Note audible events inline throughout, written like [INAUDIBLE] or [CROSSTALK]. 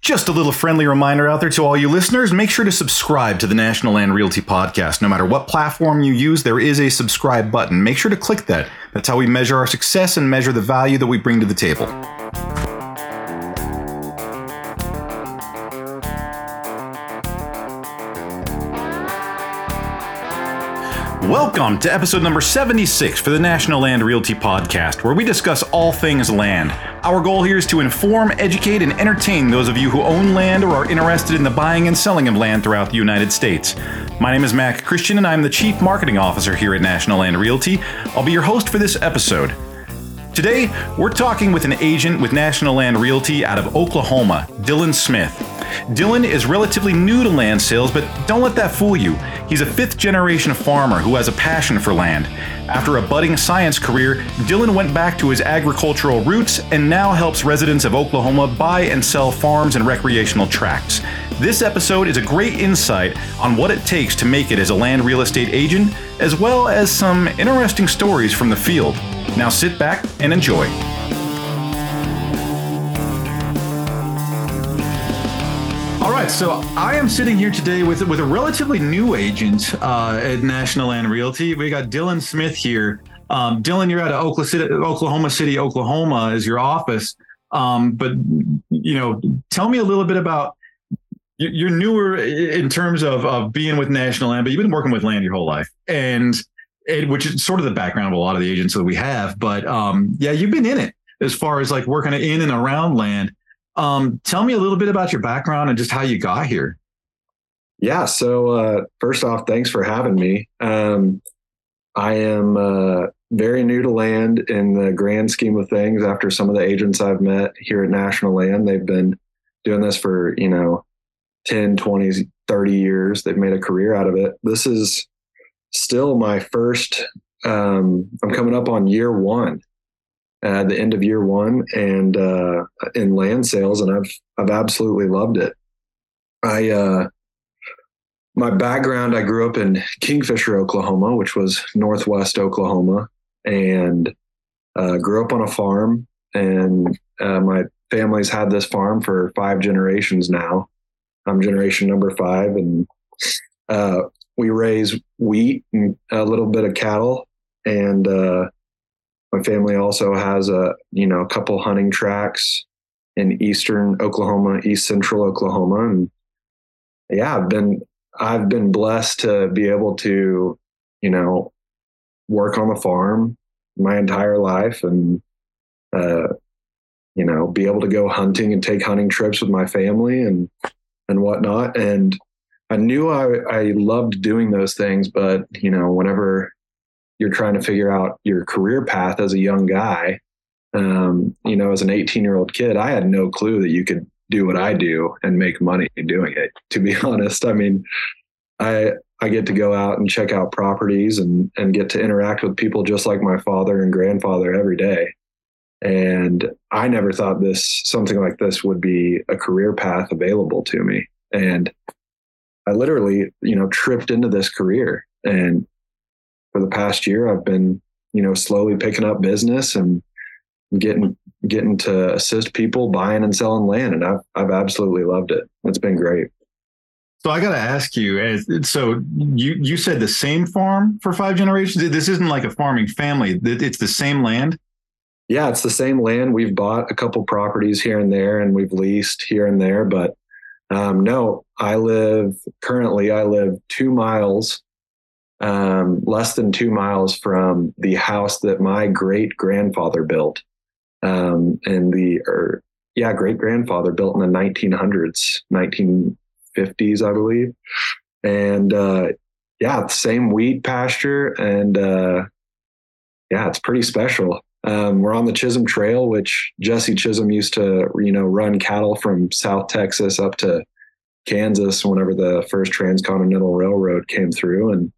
Just a little friendly reminder out there to all you listeners make sure to subscribe to the National Land Realty Podcast. No matter what platform you use, there is a subscribe button. Make sure to click that. That's how we measure our success and measure the value that we bring to the table. Welcome to episode number 76 for the National Land Realty Podcast, where we discuss all things land. Our goal here is to inform, educate, and entertain those of you who own land or are interested in the buying and selling of land throughout the United States. My name is Mac Christian, and I'm the Chief Marketing Officer here at National Land Realty. I'll be your host for this episode. Today, we're talking with an agent with National Land Realty out of Oklahoma, Dillon Smith. Dillon is relatively new to land sales, but don't let that fool you. He's a fifth generation farmer who has a passion for land. After a budding science career, Dillon went back to his agricultural roots and now helps residents of Oklahoma buy and sell farms and recreational tracts. This episode is a great insight on what it takes to make it as a land real estate agent, as well as some interesting stories from the field. Now sit back and enjoy. So I am sitting here today with with a relatively new agent uh, at National Land Realty. We got Dillon Smith here. Um, Dillon, you're out of Oklahoma City, Oklahoma City, Oklahoma, is your office. Um, but you know, tell me a little bit about you're newer in terms of of being with National Land, but you've been working with land your whole life, and it, which is sort of the background of a lot of the agents that we have. But um, yeah, you've been in it as far as like working in and around land. Um, tell me a little bit about your background and just how you got here. Yeah. So uh, first off, thanks for having me. Um, I am uh, very new to land in the grand scheme of things. After some of the agents I've met here at National Land, they've been doing this for you know 10, 20, 30 years. They've made a career out of it. This is still my first. Um, I'm coming up on year one at the end of year one and uh, in land sales, and I've I've absolutely loved it. I uh, my background, I grew up in Kingfisher, Oklahoma, which was northwest Oklahoma, and uh, grew up on a farm. And uh, my family's had this farm for five generations now. I'm generation number five, and uh, we raise wheat and a little bit of cattle, and my family also has a you know a couple hunting tracks in eastern Oklahoma, east central Oklahoma, and yeah, I've been I've been blessed to be able to you know work on the farm my entire life and uh, you know be able to go hunting and take hunting trips with my family and and whatnot. And I knew I, I loved doing those things, but you know, whenever you're trying to figure out your career path as a young guy. Um, you know, as an 18 year old kid, I had no clue that you could do what I do and make money doing it. To be [LAUGHS] honest, I mean, I I get to go out and check out properties and and get to interact with people just like my father and grandfather every day. And I never thought this something like this would be a career path available to me. And I literally, you know, tripped into this career and for the past year, I've been, you know, slowly picking up business and getting getting to assist people buying and selling land, and I've I've absolutely loved it. It's been great. So I got to ask you. as, So you you said the same farm for five generations. This isn't like a farming family. It's the same land. Yeah, it's the same land. We've bought a couple properties here and there, and we've leased here and there. But um, no, I live currently. I live two miles um, less than two miles from the house that my great grandfather built. Um, and the, or yeah, great grandfather built in the 1900s, 1950s, I believe. And uh, yeah, same wheat pasture. And uh, yeah, it's pretty special. Um, we're on the Chisholm Trail, which Jesse Chisholm used to, you know, run cattle from South Texas up to Kansas whenever the first transcontinental railroad came through. And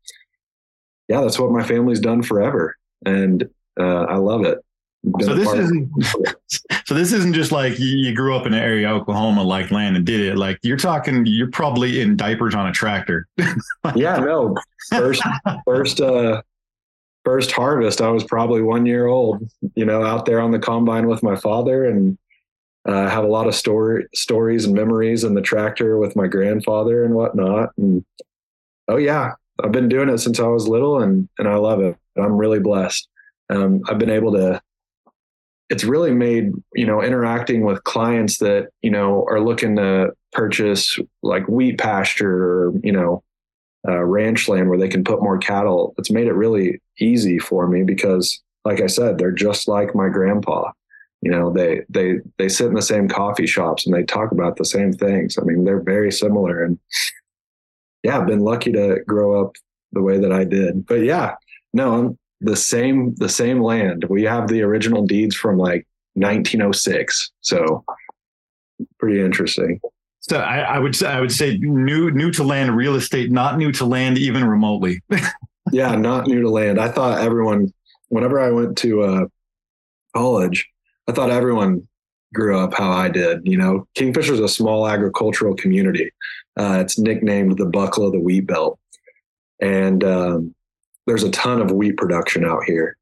yeah, that's what my family's done forever, and uh, I love it. Been so this isn't [LAUGHS] so this isn't just like you grew up in an area Oklahoma like land and did it. Like you're talking, you're probably in diapers on a tractor. [LAUGHS] yeah, no. First, first, uh, first harvest, I was probably one year old. You know, out there on the combine with my father, and uh, have a lot of story stories and memories in the tractor with my grandfather and whatnot. And oh yeah, I've been doing it since I was little, and and I love it. I'm really blessed. Um, I've been able to. It's really made you know interacting with clients that you know are looking to purchase like wheat pasture or you know uh, ranch land where they can put more cattle. It's made it really easy for me because, like I said, they're just like my grandpa. You know, they they they sit in the same coffee shops and they talk about the same things. I mean, they're very similar. And yeah, I've been lucky to grow up the way that I did. But yeah, no, I'm the same the same land. We have the original deeds from like 1906. So pretty interesting. So I, I, would say I would say new new to land real estate, not new to land even remotely. [LAUGHS] yeah, not new to land. I thought everyone, whenever I went to uh, college, I thought everyone grew up how I did. You know, Kingfisher is a small agricultural community. Uh, it's nicknamed the Buckle of the Wheat Belt, and um, there's a ton of wheat production out here.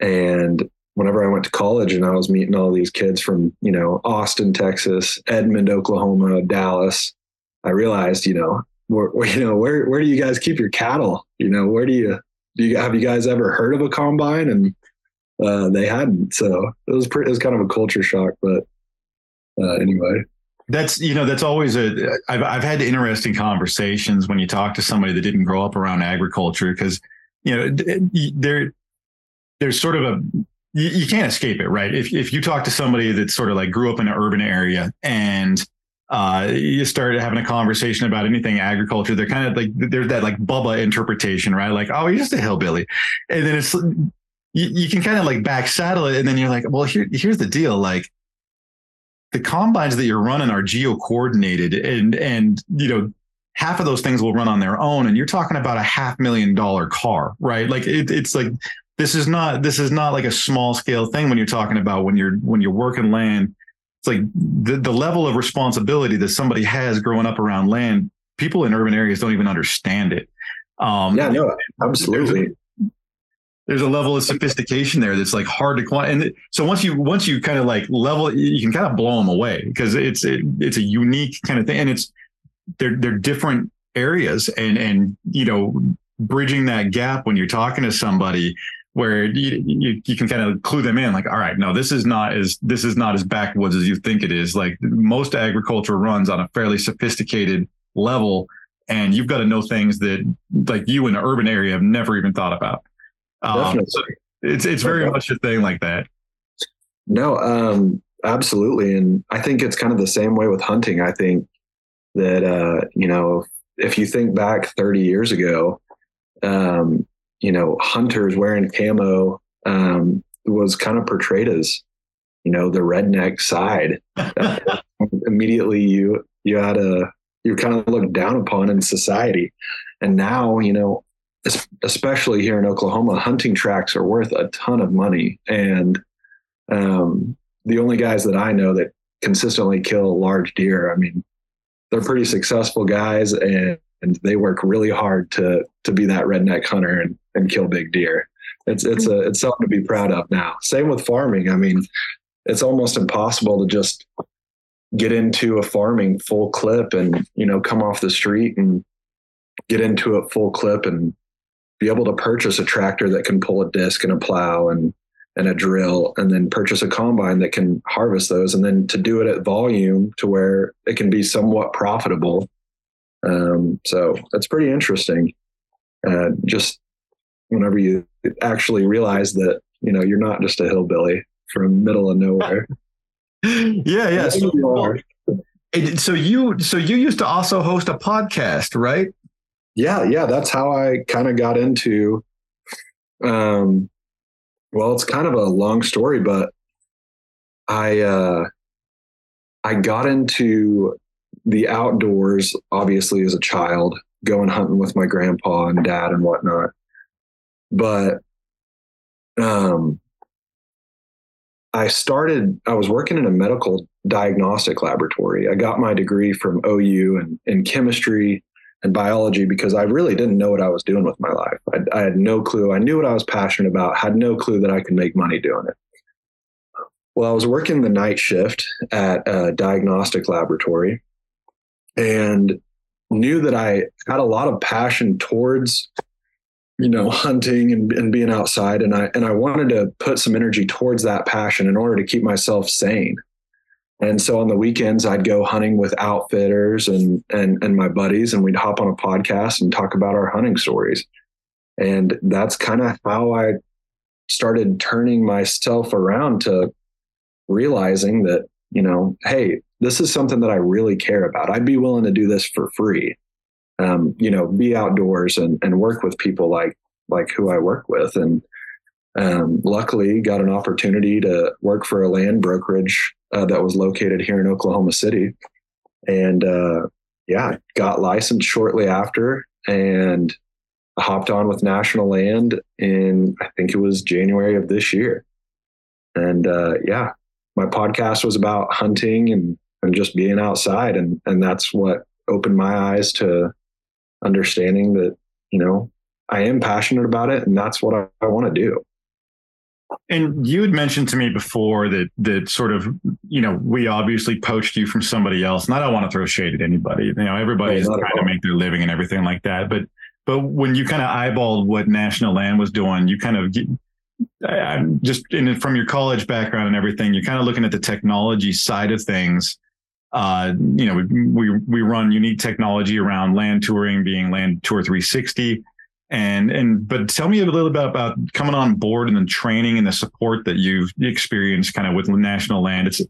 And whenever I went to college and I was meeting all these kids from, you know, Austin, Texas, Edmond, Oklahoma, Dallas, I realized, you know, where, you know, where, where do you guys keep your cattle? You know, where do you, do you, have you guys ever heard of a combine? And, uh, they hadn't. So it was pretty, it was kind of a culture shock, but, uh, anyway. That's you know that's always a I've I've had interesting conversations when you talk to somebody that didn't grow up around agriculture because you know there there's sort of a you, you, can't escape it, right? If if you talk to somebody that sort of like grew up in an urban area and uh, you start having a conversation about anything agriculture, they're kind of like there's that like Bubba interpretation, right? Like, oh, you're just a hillbilly, and then it's you, you can kind of like back saddle it, and then you're like, well, here here's the deal, like the combines that you're running are geo coordinated, and and you know half of those things will run on their own and you're talking about a half million dollar car right? Like it, it's like this is not this is not like a small scale thing when you're talking about when you're when you're working land. It's like the, the level of responsibility that somebody has growing up around land people in urban areas don't even understand it. Um, yeah no absolutely there's a, level of sophistication there that's like hard to quantify and so once you once you kind of like level you can kind of blow them away because it's it, it's a unique kind of thing and it's they're they're different areas and and you know bridging that gap when you're talking to somebody where you, you, you can kind of clue them in like all right no this is not as this is not as backwoods as you think it is. Like most agriculture runs on a fairly sophisticated level and you've got to know things that like you in an urban area have never even thought about um, so it's it's very much a thing like that. No um absolutely. And i think it's kind of the same way with hunting. I think that uh you know if you think back 30 years ago um you know, hunters wearing camo um, was kind of portrayed as, you know, the redneck side. [LAUGHS] Immediately, you you had a you're kind of looked down upon in society, and now you know, especially here in Oklahoma, hunting tracks are worth a ton of money, and um, the only guys that I know that consistently kill large deer, I mean, they're pretty successful guys, and and they work really hard to to be that redneck hunter and, and kill big deer. It's it's a it's something to be proud of now. Same with farming. I mean, it's almost impossible to just get into a farming full clip and you know come off the street and get into it full clip and be able to purchase a tractor that can pull a disc and a plow and and a drill and then purchase a combine that can harvest those and then to do it at volume to where it can be somewhat profitable um, so that's pretty interesting. Uh, just whenever you actually realize that you know you're not just a hillbilly from middle of nowhere. [LAUGHS] yeah, yeah. So, so you so you used to also host a podcast, right? Yeah, yeah. That's how I kind of got into. Um, well, it's kind of a long story, but I uh, I got into the outdoors, obviously, as a child, going hunting with my grandpa and dad and whatnot. But um, I started, I was working in a medical diagnostic laboratory. I got my degree from OU in, in chemistry and biology because I really didn't know what I was doing with my life. I, I, had no clue. I knew what I was passionate about, had no clue that I could make money doing it. Well, I was working the night shift at a diagnostic laboratory and knew that I had a lot of passion towards you know [LAUGHS] hunting and, and being outside and I and I wanted to put some energy towards that passion in order to keep myself sane. And so on the weekends I'd go hunting with outfitters and and and my buddies and we'd hop on a podcast and talk about our hunting stories. And that's kind of how I started turning myself around to realizing that, you know, hey, this is something that I really care about. I'd be willing to do this for free. Um, you know, be outdoors and, and work with people like like who I work with. And um, luckily got an opportunity to work for a land brokerage uh, that was located here in Oklahoma City. And uh, yeah, got licensed shortly after and hopped on with National Land in, I think it was January of this year. And uh, yeah, my podcast was about hunting and, and just being outside. And, and that's what opened my eyes to understanding that, you know, I am passionate about it and that's what I, I want to do. And you had mentioned to me before that that sort of you know we obviously poached you from somebody else, and I don't want to throw shade at anybody. You know, everybody's trying to make their living and everything like that. But but when you kind of eyeballed what National Land was doing, you kind of I'm just in from your college background and everything, you're kind of looking at the technology side of things. Uh, you know, we we run unique technology around land touring, being Land Tour 360 and and but tell me a little bit about coming on board and the training and the support that you've experienced kind of with national land. It's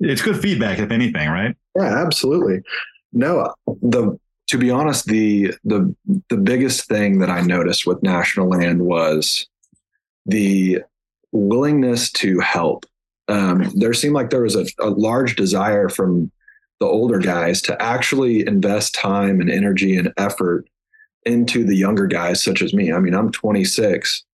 it's good feedback if anything right? Yeah absolutely. No the to be honest the the the biggest thing that i noticed with national land was the willingness to help. Um, there seemed like there was a, a large desire from the older guys to actually invest time and energy and effort into the younger guys such as me. I mean, I'm 26.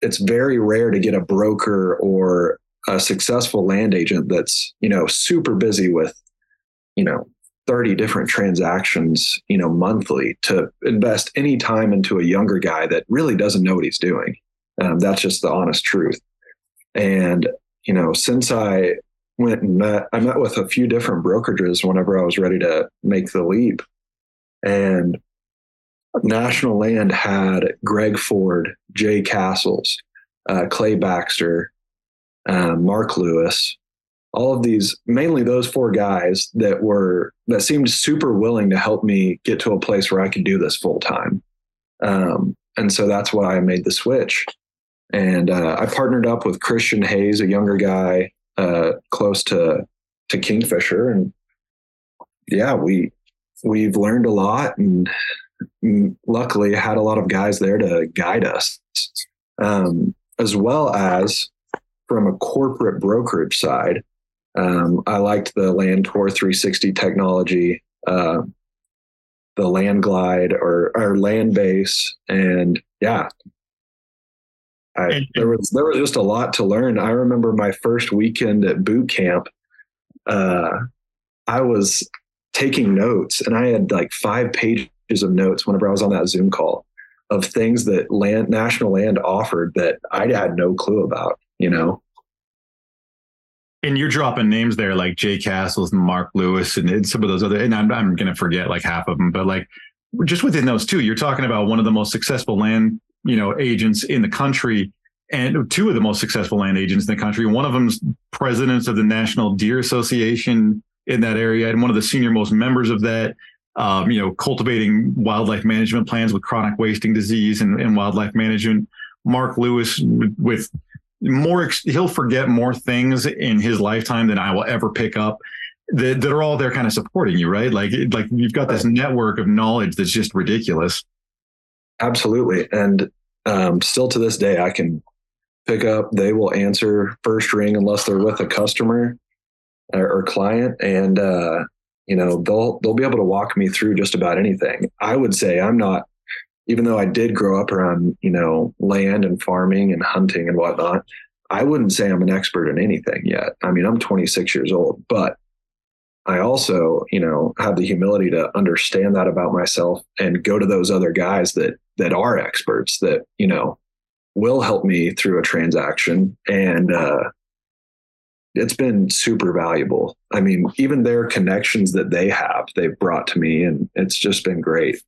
It's very rare to get a broker or a successful land agent that's, you know, super busy with, you know, 30 different transactions, you know, monthly to invest any time into a younger guy that really doesn't know what he's doing. Um, that's just the honest truth. And, you know, since I went and met, I met with a few different brokerages whenever I was ready to make the leap. And National Land had Greg Ford, Jay Castles, uh, Clay Baxter, uh, Mark Lewis, all of these, mainly those four guys that were that seemed super willing to help me get to a place where I could do this full time. Um, and so that's why I made the switch. And uh, I partnered up with Christian Hayes, a younger guy uh, close to to Kingfisher, and yeah, we we've learned a lot and luckily had a lot of guys there to guide us, um, as well as from a corporate brokerage side. Um, I liked the Land Tour 360 technology, uh, the Land Glide or, or Land Base, and yeah, I, there was there was just a lot to learn. I remember my first weekend at boot camp. Uh, I was taking notes, and I had like five pages pages of notes whenever I was on that Zoom call of things that land national land offered that I had no clue about, you know. And you're dropping names there like Jay Castles and Mark Lewis and some of those other, and I'm, I'm going to forget like half of them, but like just within those two, you're talking about one of the most successful land, you know, agents in the country and two of the most successful land agents in the country. One of them's president of the National Deer Association in that area and one of the senior most members of that um, you know, cultivating wildlife management plans with chronic wasting disease and, and wildlife management. Mark Lewis with, with more, he'll forget more things in his lifetime than I will ever pick up. That, that are all there kind of supporting you, right? Like, like you've got this network of knowledge that's just ridiculous. Absolutely. And um, still to this day, I can pick up, they will answer first ring unless they're with a customer or, or client. And, uh, you know they'll they'll be able to walk me through just about anything. I would say i'm not even though i did grow up around you know land and farming and hunting and whatnot i wouldn't say i'm an expert in anything yet. I mean i'm 26 years old but i also you know have the humility to understand that about myself and go to those other guys that that are experts that you know will help me through a transaction and uh it's been super valuable. I mean, even their connections that they have, they've brought to me, and it's just been great.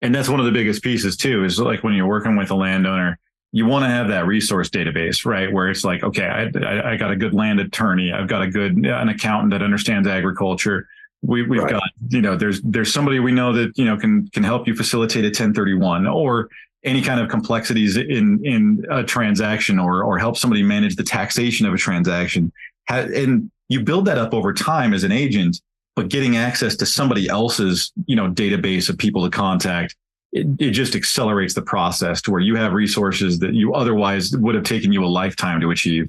And that's one of the biggest pieces too. Is like when you're working with a landowner, you want to have that resource database, right? Where it's like, okay, I, I got a good land attorney, I've got a good an accountant that understands agriculture. We, we've right. got, you know, there's there's somebody we know that you know can can help you facilitate a 1031 or any kind of complexities in in a transaction or or help somebody manage the taxation of a transaction. And you build that up over time as an agent, but getting access to somebody else's you know database of people to contact it, it just accelerates the process to where you have resources that you otherwise would have taken you a lifetime to achieve.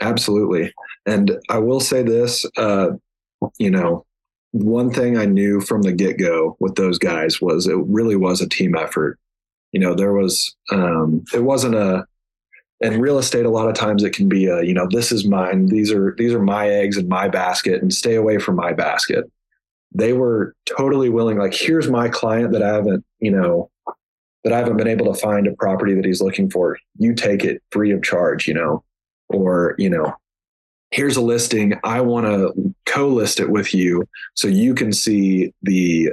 Absolutely. And I will say this, uh, you know, one thing I knew from the get go with those guys was it really was a team effort. You know, there was, um, it wasn't a, in real estate, a lot of times it can be a, you know, this is mine. These are, these are my eggs in my basket and stay away from my basket. They were totally willing like here's my client that i haven't you know that i haven't been able to find a property that he's looking for. You take it free of charge you know or you know here's a listing. I want to co-list it with you so you can see the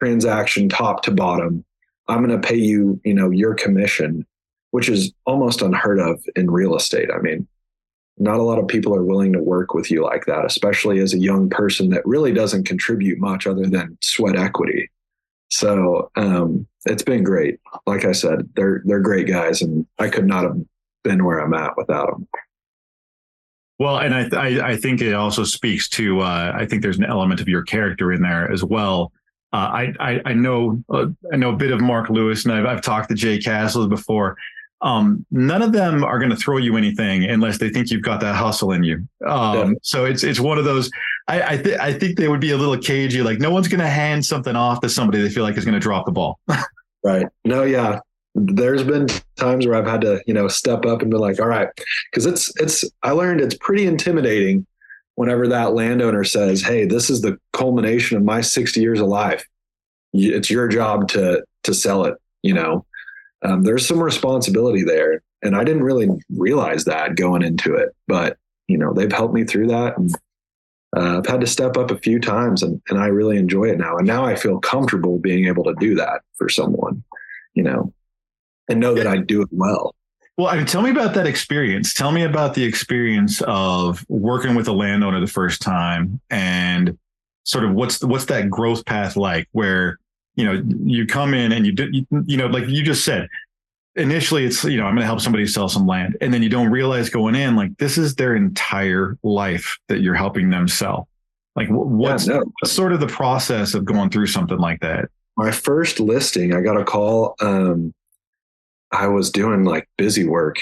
transaction top to bottom i'm going to pay you you know your commission which is almost unheard of in real estate i mean not a lot of people are willing to work with you like that, especially as a young person that really doesn't contribute much other than sweat equity. So um, it's been great. Like I said, they're they're great guys, and I could not have been where I'm at without them. Well, and I I, I think it also speaks to uh, I think there's an element of your character in there as well. Uh, I, I, I know uh, I know a bit of Mark Lewis, and I've I've talked to Jay Castle before um, none of them are going to throw you anything unless they think you've got that hustle in you. Um, so it's it's one of those. I I, th- I think they would be a little cagey. Like no one's going to hand something off to somebody they feel like is going to drop the ball. [LAUGHS] right. No. Yeah. There's been times where I've had to you know step up and be like, all right, because it's it's I learned it's pretty intimidating whenever that landowner says, hey, this is the culmination of my 60 years of life. It's your job to to sell it. You know um, there's some responsibility there. And I didn't really realize that going into it, but you know, they've helped me through that. And uh, I've had to step up a few times and, and I really enjoy it now. And now I feel comfortable being able to do that for someone, you know, and know that I do it well. Well, I mean, tell me about that experience. Tell me about the experience of working with a landowner the first time and sort of what's what's that growth path like where you know, you come in and you do, you, you know, like you just said, initially it's, you know, I'm going to help somebody sell some land. And then you don't realize going in, like, this is their entire life that you're helping them sell. Like, what's, yeah, no. what's sort of the process of going through something like that? My first listing, I got a call. Um, I was doing like busy work.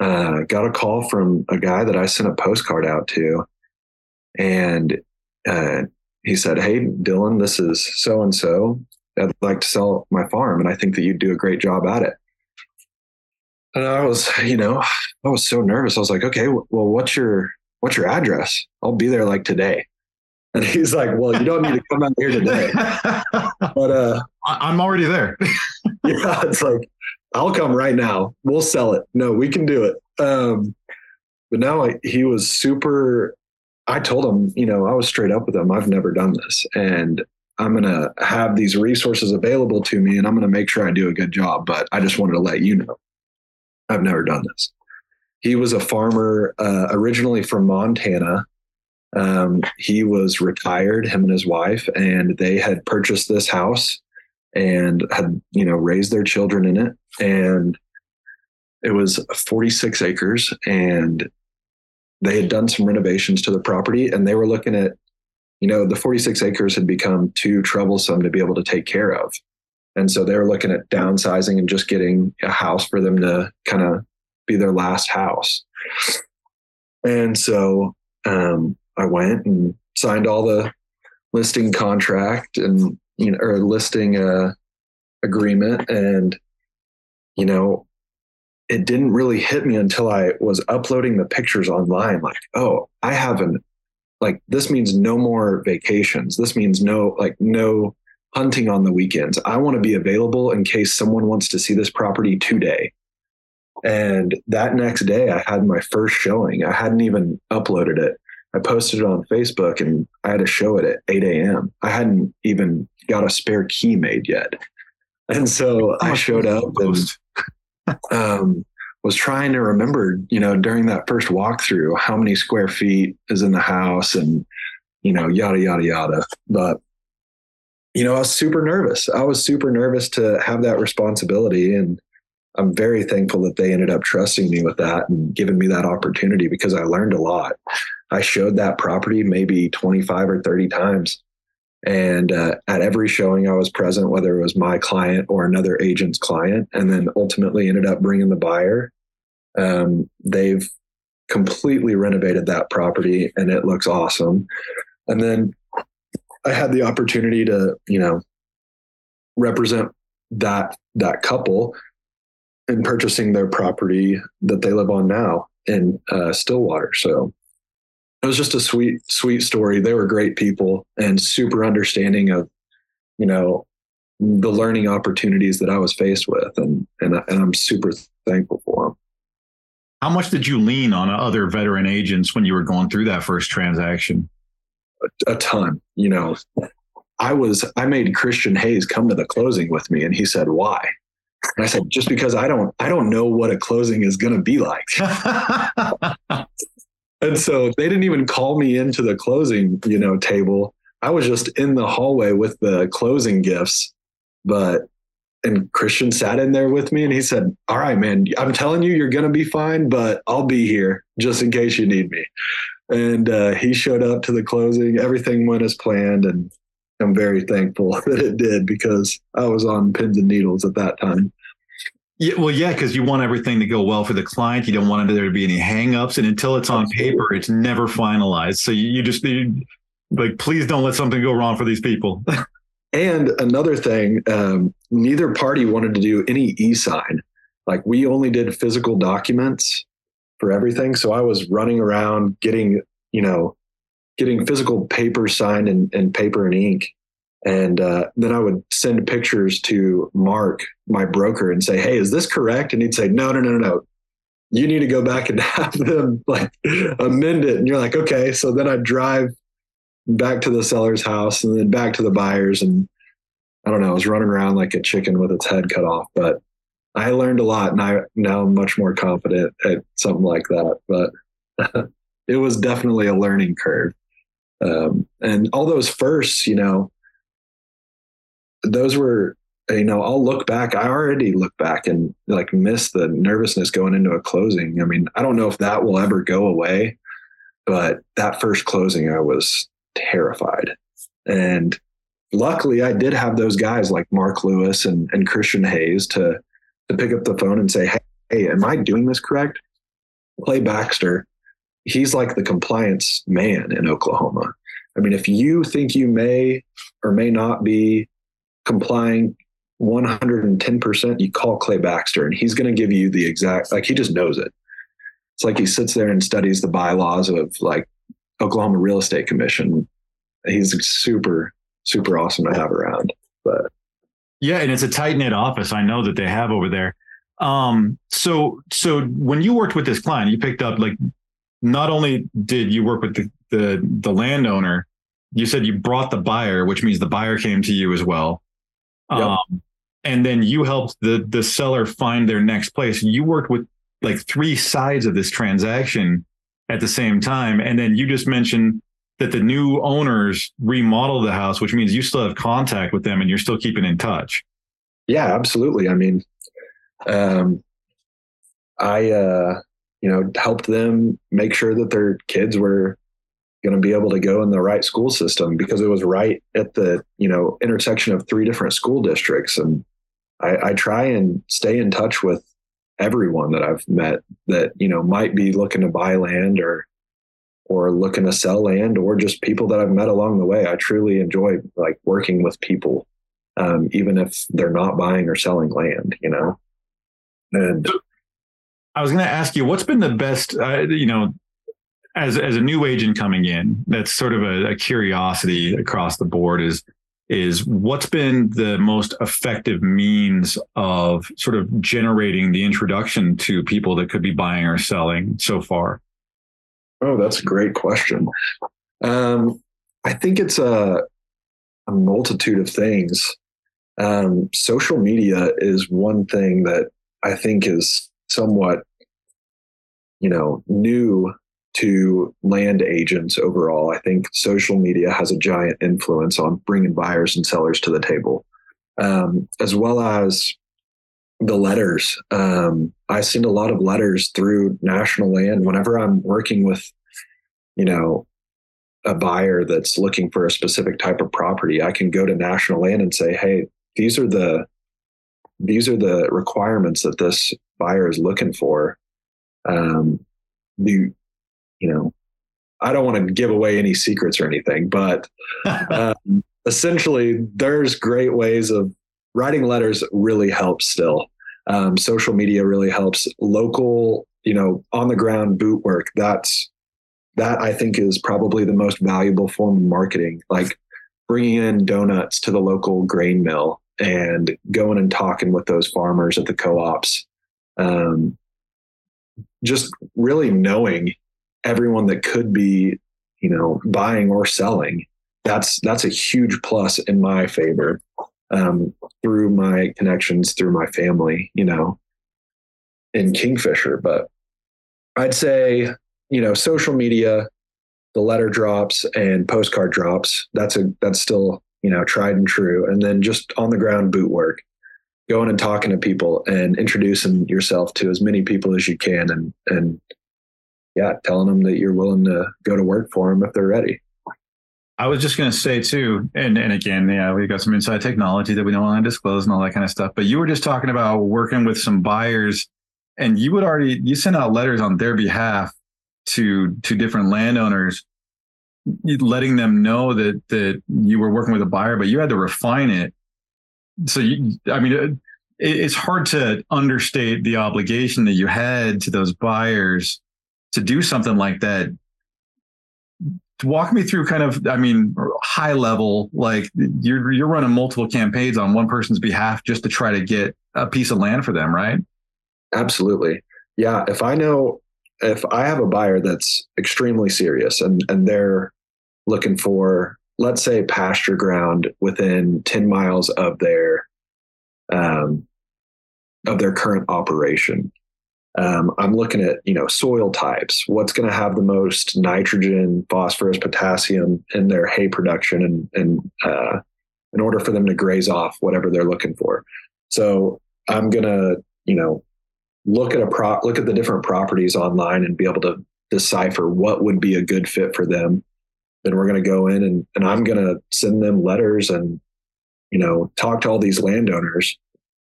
Uh, got a call from a guy that I sent a postcard out to. And uh, he said, Hey, Dillon, this is so and so. I'd like to sell my farm, and I think that you'd do a great job at it. And I was, you know, I was so nervous. I was like, okay, well, what's your what's your address? I'll be there like today. And he's like, well, you don't need to come out here today. [LAUGHS] but uh, I'm already there. [LAUGHS] yeah, it's like I'll come right now. We'll sell it. No, we can do it. Um, but now I, he was super. I told him, you know, I was straight up with him. I've never done this, and I'm to have these resources available to me and I'm to make sure I do a good job. But I just wanted to let you know I've never done this. He was a farmer uh, originally from Montana. Um, he was retired, him and his wife, and they had purchased this house and had, you know, raised their children in it. And it was 46 acres and they had done some renovations to the property and they were looking at you know, the 46 acres had become too troublesome to be able to take care of. And so they were looking at downsizing and just getting a house for them to kind of be their last house. And so um, I went and signed all the listing contract and, you know, or listing uh, agreement. And, you know, it didn't really hit me until I was uploading the pictures online. Like, oh, I haven't, like this means no more vacations. This means no like no hunting on the weekends. I want to be available in case someone wants to see this property today. And that next day, I had my first showing. I hadn't even uploaded it. I posted it on Facebook and I had to show it at 8 a.m. I hadn't even got a spare key made yet. And so I showed up and [LAUGHS] um, was trying to remember, you know, during that first walkthrough, how many square feet is in the house and, you know, yada, yada, yada. But, you know, I was super nervous. I was super nervous to have that responsibility. And I'm very thankful that they ended up trusting me with that and giving me that opportunity because I learned a lot. I showed that property maybe 25 or 30 times. And uh, at every showing, I was present, whether it was my client or another agent's client, and then ultimately ended up bringing the buyer. Um, they've completely renovated that property and it looks awesome. And then I had the opportunity to, you know, represent that that couple in purchasing their property that they live on now in uh, Stillwater. So it was just a sweet, sweet story. They were great people and super understanding of, you know, the learning opportunities that I was faced with, and and, and I'm super thankful for them. How much did you lean on other veteran agents when you were going through that first transaction? A, a ton. You know, I was I made Christian Hayes come to the closing with me, and he said, "Why?" And I said, "Just because I don't I don't know what a closing is going to be like." [LAUGHS] And so they didn't even call me into the closing, you know, table. I was just in the hallway with the closing gifts. But and Christian sat in there with me and he said, All right, man, I'm telling you, you're to be fine, but I'll be here just in case you need me. And uh, he showed up to the closing. Everything went as planned. And I'm very thankful [LAUGHS] that it did because I was on pins and needles at that time. Yeah, well, yeah, because you want everything to go well for the client. You don't want there to be any hangups, and until it's on paper, it's never finalized. So you, you just need, like, please don't let something go wrong for these people. [LAUGHS] and another thing, um, neither party wanted to do any e-sign. Like we only did physical documents for everything. So I was running around getting, you know, getting physical paper signed and, and paper and ink and uh, then I would send pictures to Mark, my broker, and say, "Hey, is this correct?" And he'd say, "No, no, no, no, no. You need to go back and [LAUGHS] have them like amend it." And you're like, "Okay." So then I'd drive back to the seller's house and then back to the buyers, and I don't know. I was running around like a chicken with its head cut off, but I learned a lot, and I now I'm much more confident at something like that. But [LAUGHS] it was definitely a learning curve. Um, and all those firsts, you know, those were you know i'll look back. I already look back and like miss the nervousness going into a closing. I mean i don't know if that will ever go away but that first closing i was terrified. And luckily i did have those guys like mark lewis and, and christian hayes to to pick up the phone and say hey, hey am i doing this correct? Clay baxter he's like the compliance man in oklahoma. I mean if you think you may or may not be complying 110%, you call Clay Baxter and he's going to give you the exact, like he just knows it. It's like he sits there and studies the bylaws of like Oklahoma Real Estate Commission. He's super, super awesome to have around. But yeah, and it's a tight knit office. I know that they have over there. Um, so, so when you worked with this client, you picked up like, not only did you work with the, the, the landowner, you said you brought the buyer, which means the buyer came to you as well. Yep. Um, and then you helped the the seller find their next place. You worked with like three sides of this transaction at the same time, and then you just mentioned that the new owners remodeled the house, which means you still have contact with them and you're still keeping in touch. Yeah, absolutely. I mean, um, I uh, you know helped them make sure that their kids were going to be able to go in the right school system because it was right at the you know intersection of three different school districts. And I, I, try and stay in touch with everyone that i've met that you know might be looking to buy land or or looking to sell land or just people that i've met along the way. I truly enjoy like working with people um, even if they're not buying or selling land you know? And I was going to ask you, what's been the best, uh, you know, as as a new agent coming in, that's sort of a, a curiosity across the board. Is is what's been the most effective means of sort of generating the introduction to people that could be buying or selling so far? Oh, that's a great question. Um, I think it's a, a multitude of things. Um, social media is one thing that I think is somewhat, you know, new to land agents overall. I think social media has a giant influence on bringing buyers and sellers to the table, um, as well as the letters. Um, I send a lot of letters through National Land whenever I'm working with, you know, a buyer that's looking for a specific type of property. I can go to National Land and say, "Hey, these are the these are the requirements that this buyer is looking for. Um, you, you know, I don't want to give away any secrets or anything, but [LAUGHS] um, essentially, there's great ways of writing letters. Really helps still. Um, social media really helps. Local, you know, on the ground boot work. That's that I think is probably the most valuable form of marketing. Like bringing in donuts to the local grain mill and going and talking with those farmers at the co-ops um, just really knowing everyone that could be you know buying or selling that's that's a huge plus in my favor um, through my connections through my family you know in kingfisher. But i'd say you know social media the letter drops and postcard drops that's a that's still you know, tried and true, and then just on the ground boot work, going and talking to people and introducing yourself to as many people as you can, and and yeah, telling them that you're willing to go to work for them if they're ready. I was just going to say too, and and again, yeah, we've got some inside technology that we don't want to disclose and all that kind of stuff. But you were just talking about working with some buyers, and you would already you sent out letters on their behalf to to different landowners letting them know that that you were working with a buyer, but you had to refine it. So you, I mean, it, it's hard to understate the obligation that you had to those buyers to do something like that. Walk me through kind of, I mean, high level, like you're you're running multiple campaigns on one person's behalf just to try to get a piece of land for them, right? Absolutely. Yeah. If I know if I have a buyer that's extremely serious and and they're looking for let's say pasture ground within 10 miles of their um, of their current operation um, i'm looking at you know soil types what's going to have the most nitrogen phosphorus potassium in their hay production and and uh, in order for them to graze off whatever they're looking for so i'm going to you know look at a pro look at the different properties online and be able to decipher what would be a good fit for them. Then we're going to go in and, and I'm going to send them letters and, you know, talk to all these landowners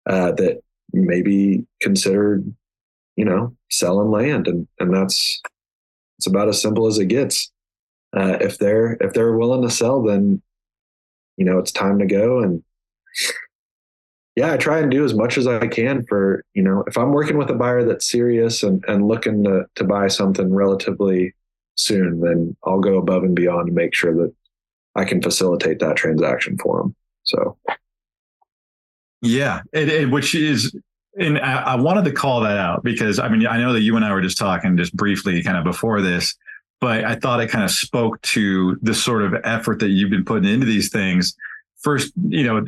uh, that maybe considered, you know, selling land. And, and that's, it's about as simple as it gets. Uh, if they're, if they're willing to sell, then, you know, it's time to go. And yeah, I try and do as much as I can for, you know, if I'm working with a buyer that's serious and, and looking to, to buy something relatively soon, then I'll go above and beyond to make sure that I can facilitate that transaction for them. So, yeah, it, it, which is, and I, I wanted to call that out because I mean, I know that you and I were just talking just briefly kind of before this, but I thought it kind of spoke to the sort of effort that you've been putting into these things. First, you know,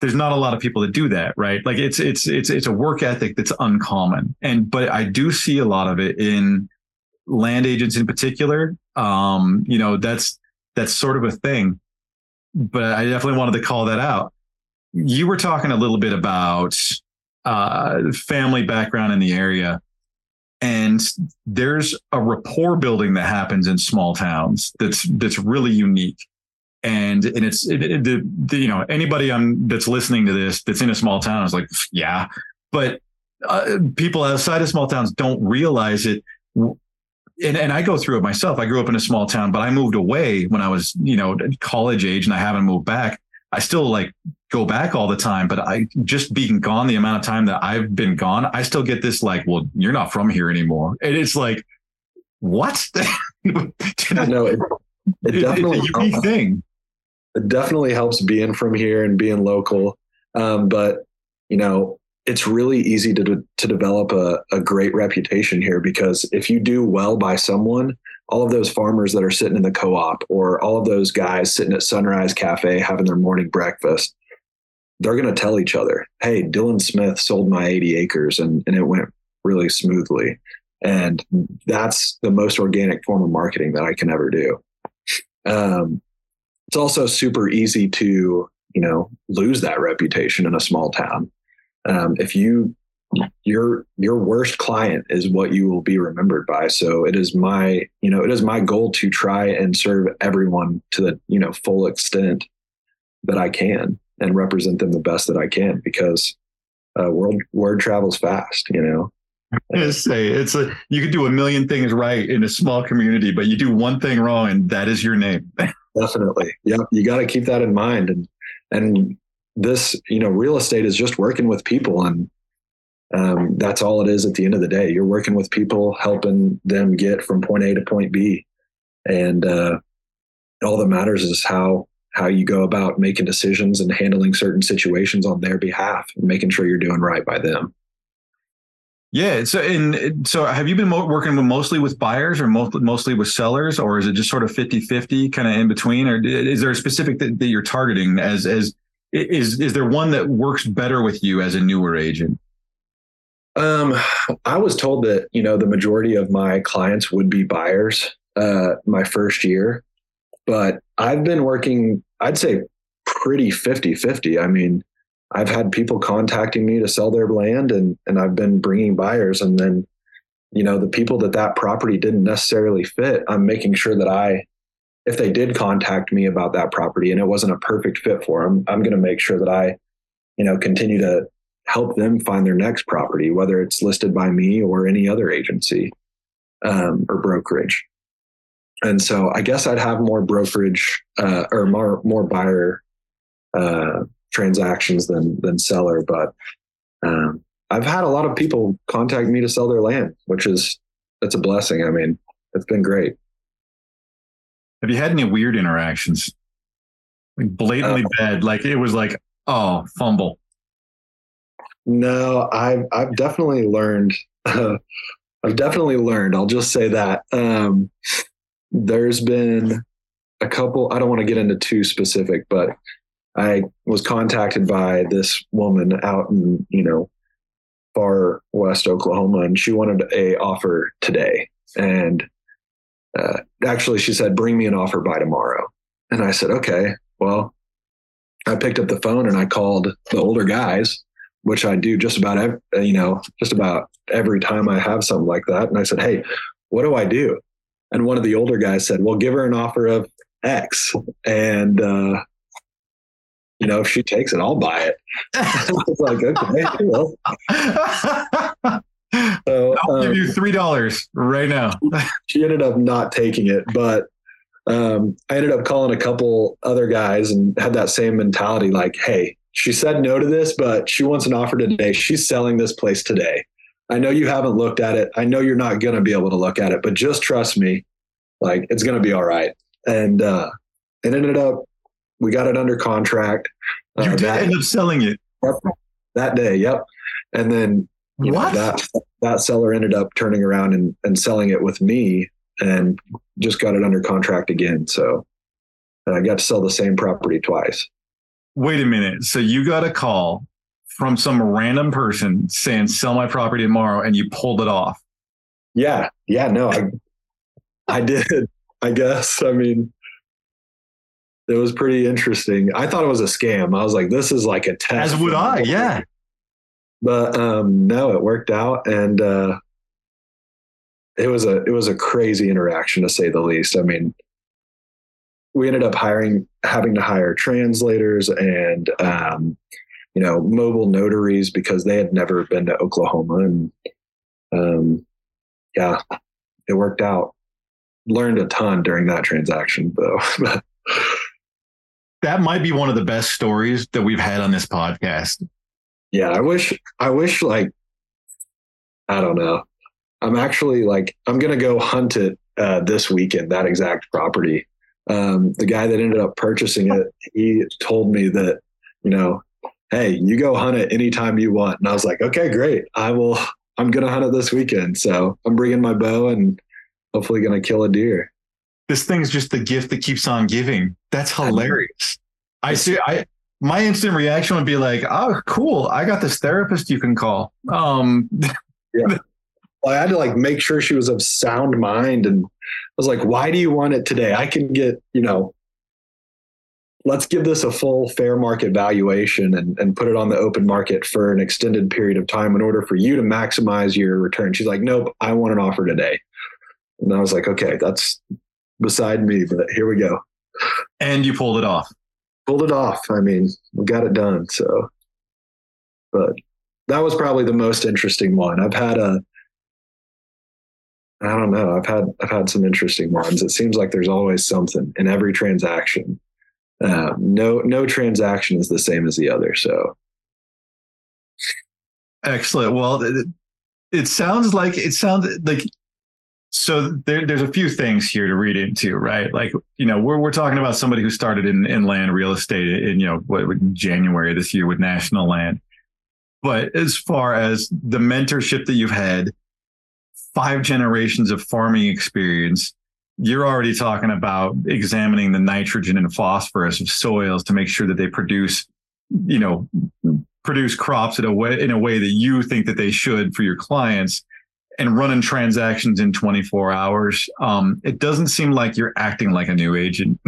there's not a lot of people that do that, right? Like it's it's it's it's a work ethic that's uncommon. And but I do see a lot of it in land agents in particular. Um, you know, that's that's sort of a thing. But I definitely wanted to call that out. You were talking a little bit about uh, family background in the area. And there's a rapport building that happens in small towns that's that's really unique and and it's it, it, the, the, you know anybody on that's listening to this that's in a small town is like yeah but uh, people outside of small towns don't realize it and, and I go through it myself. I grew up in a small town, but I moved away when I was, you know, college age and I haven't moved back. I still like go back all the time, but I just being gone the amount of time that I've been gone, I still get this like, well, you're not from here anymore. And it's like, what? [LAUGHS] no, it, it definitely it's a unique thing it definitely helps being from here and being local. Um, but you know, it's really easy to to develop a, a great reputation here because if you do well by someone, all of those farmers that are sitting in the co-op or all of those guys sitting at Sunrise Cafe having their morning breakfast, they're going to tell each other, "Hey, Dillon Smith sold my 80 acres and and it went really smoothly." And that's the most organic form of marketing that I can ever do. Um, it's also super easy to, you know, lose that reputation in a small town. Um, if you your your worst client is what you will be remembered by. So it is my you know it is my goal to try and serve everyone to the you know full extent that i can and represent them the best that i can because uh, world word travels fast you know? Say it's a you could do a million things right in a small community but you do one thing wrong and that is your name. [LAUGHS] Definitely. Yeah you got to keep that in mind. And and this you know real estate is just working with people and um, that's all it is at the end of the day you're working with people helping them get from point a to point b and uh, all that matters is how how you go about making decisions and handling certain situations on their behalf making sure you're doing right by them yeah. So, and so have you been working with mostly with buyers or mostly with sellers, or is it just sort of 50 50 kind of in between? Or is there a specific that, that you're targeting as, as, is, is there one that works better with you as a newer agent? Um, I was told that, you know, the majority of my clients would be buyers, uh, my first year, but I've been working, I'd say pretty 50 50. I mean, I've had people contacting me to sell their land and, and I've been bringing buyers and then, you know, the people that that property didn't necessarily fit, I'm making sure that I, if they did contact me about that property and it wasn't a perfect fit for them, I'm going to make sure that I, you know, continue to help them find their next property, whether it's listed by me or any other agency um, or brokerage. And so I guess I'd have more brokerage uh, or more more buyer uh, transactions than than seller. But um, I've had a lot of people contact me to sell their land, which is that's a blessing. I mean, it's been great. Have you had any weird interactions? Like blatantly uh, bad, like it was like, oh, fumble. No, I've I've definitely learned. Uh, [LAUGHS] I've definitely learned. I'll just say that. Um, there's been a couple. I don't want to get into too specific, but I was contacted by this woman out in, you know, far west Oklahoma, and she wanted a offer today. And uh, actually, she said, "Bring me an offer by tomorrow." And I said, "Okay." Well, I picked up the phone and I called the older guys, which I do just about every, you know, just about every time I have something like that. And I said, "Hey, what do I do?" And one of the older guys said, "Well, give her an offer of X." And uh, you know, if she takes it, I'll buy it. [LAUGHS] it's like, okay, well. [LAUGHS] So, I'll um, give you three dollars right now. [LAUGHS] she ended up not taking it, but um, I ended up calling a couple other guys and had that same mentality. Like, hey, she said no to this, but she wants an offer today. She's selling this place today. I know you haven't looked at it. I know you're not going to be able to look at it, but just trust me. Like, it's going to be all right. And uh, it ended up we got it under contract. You uh, did that, end up selling it that day. Yep. And then what? Know, that that seller ended up turning around and, and selling it with me and just got it under contract again. So I got to sell the same property twice. Wait a minute. So you got a call from some random person saying sell my property tomorrow and you pulled it off. Yeah. Yeah. No, I I did. I guess. I mean, it was pretty interesting. I thought it was a scam. I was like, this is like a test. As would I, yeah. But um, no, it worked out, and uh, it was a it was a crazy interaction to say the least. I mean, we ended up hiring having to hire translators and um, you know mobile notaries because they had never been to Oklahoma, and um, yeah, it worked out. Learned a ton during that transaction, though [LAUGHS] that might be one of the best stories that we've had on this podcast. Yeah, I wish I wish like I don't know. I'm actually like I'm gonna go hunt it uh, this weekend. That exact property. Um, the guy that ended up purchasing it, he told me that, you know, hey, you go hunt it anytime you want. And I was like, okay, great. I will. I'm gonna hunt it this weekend. So I'm bringing my bow and hopefully gonna kill a deer. This thing's just the gift that keeps on giving. That's hilarious. I see. I my instant reaction would be like, "Oh, cool! I got this therapist you can call." Um, [LAUGHS] yeah. I had to like make sure she was of sound mind, and I was like, "Why do you want it today? I can get, you know, let's give this a full fair market valuation and, and put it on the open market for an extended period of time in order for you to maximize your return." She's like, "Nope, I want an offer today," and I was like, "Okay, that's beside me, but here we go." And you pulled it off pulled it off. I mean, we got it done. So, but that was probably the most interesting one. I've had a, I don't know. I've had I've had some interesting ones. It seems like there's always something in every transaction. Um, no no transaction is the same as the other. So excellent. Well, it, it sounds like it sounds like so there, there's a few things here to read into, right? Like, you know, we're, we're talking about somebody who started in, in land real estate in, you know, what, January this year with National Land. But as far as the mentorship that you've had, five generations of farming experience, you're already talking about examining the nitrogen and phosphorus of soils to make sure that they produce, you know, produce crops in a way in a way that you think that they should for your clients and running transactions in 24 hours. Um, it doesn't seem like you're acting like a new agent.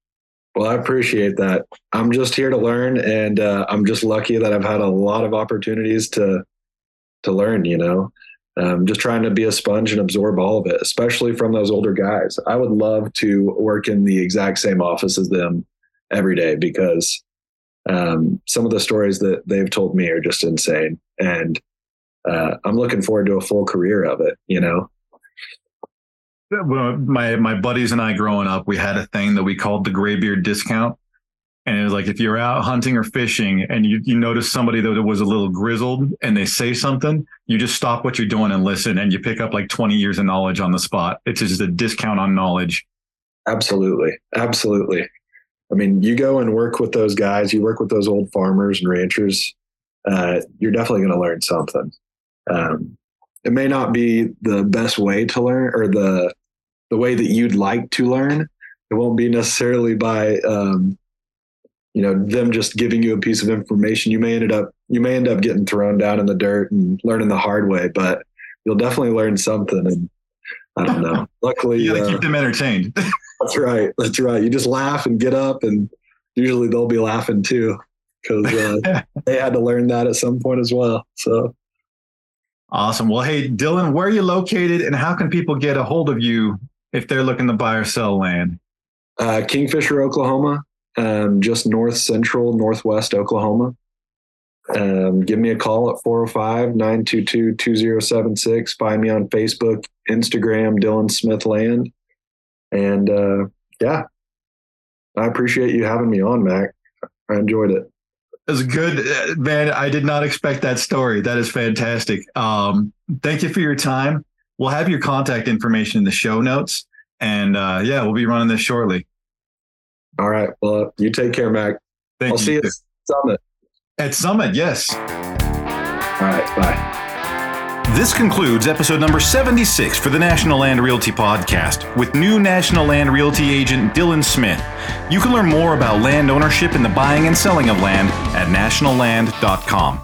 [LAUGHS] well, I appreciate that. I'm just here to learn, and uh, I'm just lucky that I've had a lot of opportunities to to learn. You know, um, just trying to be a sponge and absorb all of it, especially from those older guys. I would love to work in the exact same office as them every day because um, some of the stories that they've told me are just insane, and uh, I'm looking forward to a full career of it. You know. Well, my my buddies and I growing up, we had a thing that we called the graybeard discount. And it was like if you're out hunting or fishing and you, you notice somebody that was a little grizzled and they say something, you just stop what you're doing and listen and you pick up like 20 years of knowledge on the spot. It's just a discount on knowledge. Absolutely. Absolutely. I mean, you go and work with those guys, you work with those old farmers and ranchers, uh, you're definitely going to learn something. Um, it may not be the best way to learn or the the way that you'd like to learn. It won't be necessarily by um, you know them just giving you a piece of information. You may end up you may end up getting thrown down in the dirt and learning the hard way, but you'll definitely learn something. And I don't know. [LAUGHS] Luckily, you uh, keep them entertained. [LAUGHS] that's right. That's right. You just laugh and get up, and usually they'll be laughing too because uh, [LAUGHS] they had to learn that at some point as well. So Awesome. Well, hey, Dillon, where are you located and how can people get a hold of you if they're looking to buy or sell land? Uh, Kingfisher, Oklahoma, um, just north central, northwest Oklahoma. Um, give me a call at 405 922 2076. Find me on Facebook, Instagram, Dillon Smith Land. And uh, yeah, I appreciate you having me on, Mac. I enjoyed it. It's good, uh, man. I did not expect that story. That is fantastic. Um, thank you for your time. We'll have your contact information in the show notes, and uh, yeah, we'll be running this shortly. All right. Well, you take care, Mac. Thank I'll you. see you at Summit. At Summit, yes. All right. Bye. This concludes episode number 76 for the National Land Realty Podcast with new National Land Realty agent Dillon Smith. You can learn more about land ownership and the buying and selling of land at nationalland.com.